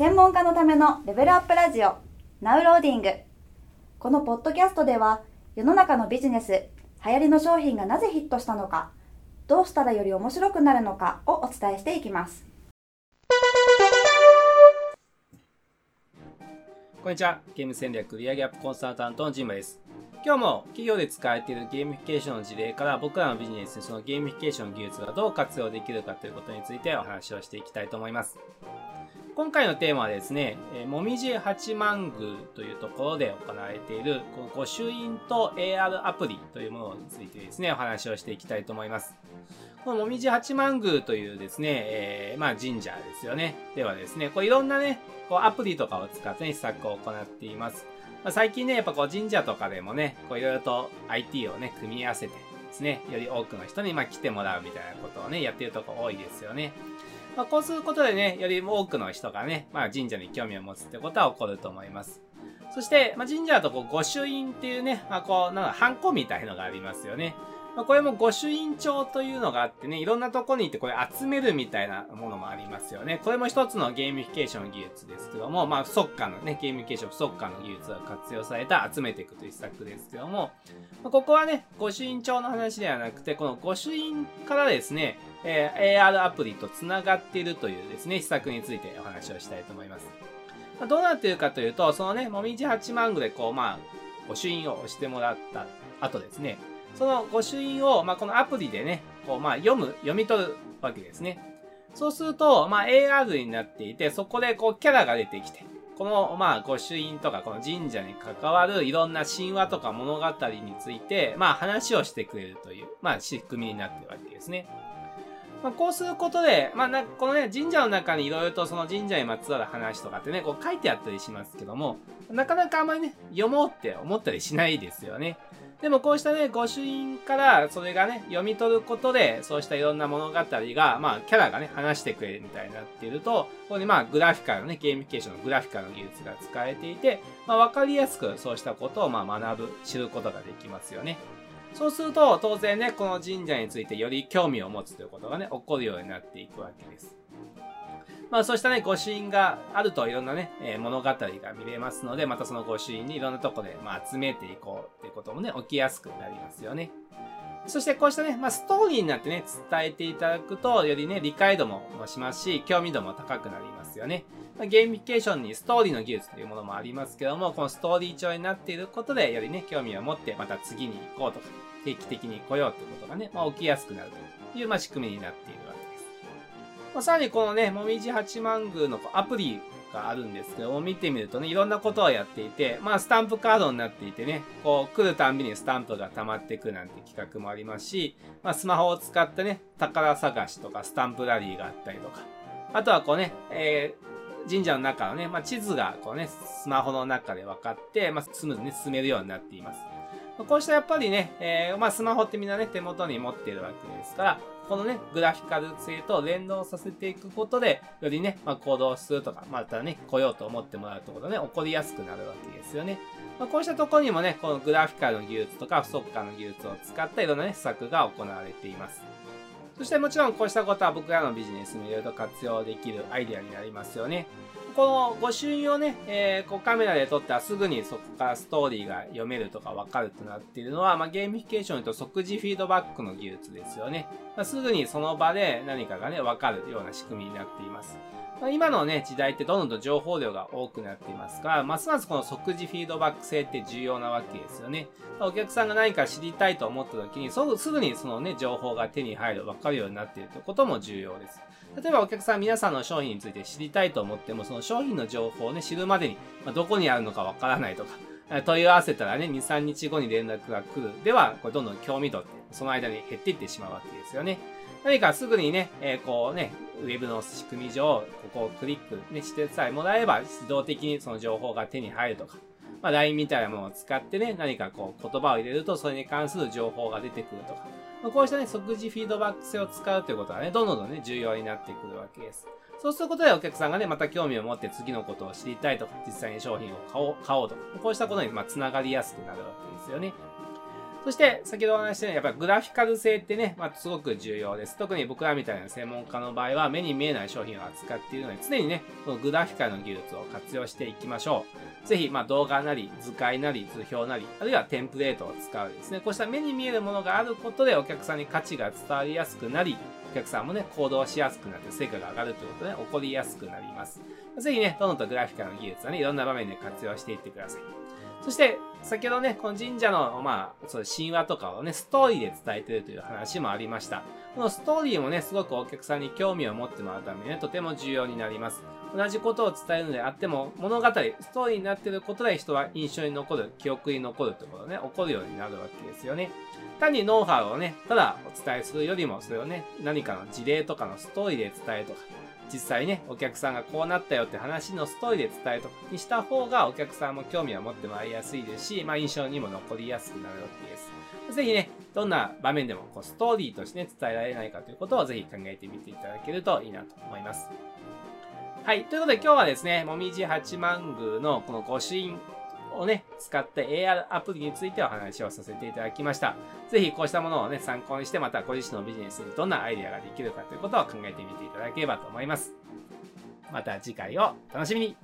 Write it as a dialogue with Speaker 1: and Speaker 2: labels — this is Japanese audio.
Speaker 1: 専門家のためのレベルアップラジオナウローディングこのポッドキャストでは世の中のビジネス流行りの商品がなぜヒットしたのかどうしたらより面白くなるのかをお伝えしていきます
Speaker 2: こんにちは。ゲーム戦略売上アップコンサルタントのジンマです。今日も企業で使われているゲームフィケーションの事例から僕らのビジネスにそのゲームフィケーションの技術がどう活用できるかということについてお話をしていきたいと思います。今回のテーマはですね、もみじ八幡宮というところで行われている、この御朱印と AR アプリというものについてですね、お話をしていきたいと思います。このもみじ八幡宮というですね、えーまあ神社ですよね。ではですね、こういろんなね、こうアプリとかを使ってね、施策を行っています。まあ、最近ね、やっぱこう神社とかでもね、こういろいろと IT をね、組み合わせてですね、より多くの人にまあ来てもらうみたいなことをね、やってるとこ多いですよね。まあ、こうすることでね、より多くの人がね、まあ神社に興味を持つってことは起こると思います。そして、まあ、神社だとこう御朱印っていうね、まあ、こう、なんか、ハンコみたいのがありますよね。これも御朱印帳というのがあってね、いろんなとこに行ってこれ集めるみたいなものもありますよね。これも一つのゲーミフィケーション技術ですけども、まあ、速乾のね、ゲーミフィケーション速乾の技術が活用された集めていくという施策ですけども、ここはね、御朱印帳の話ではなくて、この御朱印からですね、え AR アプリと繋がっているというですね、施策についてお話をしたいと思います。まどうなっているかというと、そのね、もみじ八幡宮でこう、まあ、御朱印を押してもらった後ですね、その御朱印を、まあ、このアプリでね、こう、まあ、読む、読み取るわけですね。そうすると、まあ、AR になっていて、そこでこう、キャラが出てきて、この、まあ、御朱印とか、この神社に関わるいろんな神話とか物語について、まあ、話をしてくれるという、まあ、仕組みになっているわけですね。まあ、こうすることで、まあ、な、このね、神社の中にいろいろとその神社にまつわる話とかってね、こう書いてあったりしますけども、なかなかあんまりね、読もうって思ったりしないですよね。でもこうしたね、御朱印からそれがね、読み取ることで、そうしたいろんな物語が、まあ、キャラがね、話してくれるみたいになっていると、ここにまあ、グラフィカルのね、ゲーミフィケーションのグラフィカルの技術が使えていて、まあ、わかりやすくそうしたことをまあ、学ぶ、知ることができますよね。そうすると、当然ね、この神社についてより興味を持つということがね、起こるようになっていくわけです。まあそうしたね、御朱印があるといろんなね、えー物語が見れますので、またその御朱印にいろんなとこで、まあ、集めていこうっていうこともね、起きやすくなりますよね。そしてこうしたね、まあストーリーになってね、伝えていただくと、よりね、理解度もしますし、興味度も高くなりますよね。まゲーミフィケーションにストーリーの技術というものもありますけども、このストーリー調になっていることで、よりね、興味を持って、また次に行こうとか、定期的に来ようということがね、まあ起きやすくなるという、まあ仕組みになっているわけです。まあ、さらにこのね、もみじ八幡宮のアプリがあるんですけども、見てみるとね、いろんなことをやっていて、まあ、スタンプカードになっていてね、こう、来るたんびにスタンプが溜まっていくなんて企画もありますし、まあ、スマホを使ってね、宝探しとかスタンプラリーがあったりとか、あとはこうね、えー神社の中のね、まあ、地図がこうね、スマホの中で分かって、まあ、スムーズに進めるようになっています。こうしたやっぱりね、えーまあ、スマホってみんなね、手元に持っているわけですから、このね、グラフィカル性と連動させていくことで、よりね、まあ、行動するとか、またね、来ようと思ってもらうってことがね、起こりやすくなるわけですよね。まあ、こうしたところにもね、このグラフィカルの技術とか、不速化の技術を使ったいろんなね、施策が行われています。そしてもちろんこうしたことは僕らのビジネスにいろいろ活用できるアイデアになりますよね。この御朱印をね、えーこうカメラで撮ったらすぐにそこからストーリーが読めるとかわかるとなっているのは、まあ、ゲーミフィケーションと即時フィードバックの技術ですよね。まあ、すぐにその場で何かがね、わかるような仕組みになっています。まあ、今のね、時代ってどんどん情報量が多くなっていますから、ますますこの即時フィードバック性って重要なわけですよね。お客さんが何か知りたいと思った時に、そすぐにそのね、情報が手に入る、わかるようになっているということも重要です。例えばお客さん皆さんの商品について知りたいと思っても、その商品の情報をね、知るまでに、まあ、どこにあるのかわからないとか、問い合わせたらね、2、3日後に連絡が来る。では、これどんどん興味度って、その間に減っていってしまうわけですよね。何かすぐにね、えーこうね、ウェブの仕組み上、ここをクリック、ね、してさえもらえば、自動的にその情報が手に入るとか、まあ、LINE みたいなものを使ってね、何かこう言葉を入れると、それに関する情報が出てくるとか、まこうしたね、即時フィードバック性を使うということはね、どんどんね、重要になってくるわけです。そうすることでお客さんがね、また興味を持って次のことを知りたいとか、実際に商品を買おう、買おうとか、こうしたことに、まあ、つながりやすくなるわけですよね。そして、先ほどお話したように、やっぱりグラフィカル性ってね、まあ、すごく重要です。特に僕らみたいな専門家の場合は、目に見えない商品を扱っているので、常にね、このグラフィカルの技術を活用していきましょう。ぜひ、まあ、動画なり、図解なり、図表なり、あるいはテンプレートを使うですね。こうした目に見えるものがあることで、お客さんに価値が伝わりやすくなり、お客さんもね、行動しやすくなって成果が上がるということで、起こりやすくなります。ぜひね、どんどんとグラフィカルの技術はね、いろんな場面で活用していってください。そして、先ほどね、この神社の、まあ、そう神話とかをね、ストーリーで伝えてるという話もありました。このストーリーもね、すごくお客さんに興味を持ってもらうためにね、とても重要になります。同じことを伝えるのであっても、物語、ストーリーになっていることで人は印象に残る、記憶に残るということね、起こるようになるわけですよね。単にノウハウをね、ただお伝えするよりも、それをね、何かの事例とかのストーリーで伝えるとか、実際ね、お客さんがこうなったよって話のストーリーで伝えるとにした方がお客さんも興味を持ってもらいやすいですし、まあ印象にも残りやすくなるわけです。ぜひね、どんな場面でもこうストーリーとしてね、伝えられないかということをぜひ考えてみていただけるといいなと思います。はい。ということで今日はですね、もみじ八幡宮のこの御朱印をね、使った AR アプリについてお話をさせていただきました。ぜひこうしたものをね、参考にして、またご自身のビジネスにどんなアイデアができるかということを考えてみていただければと思います。また次回をお楽しみに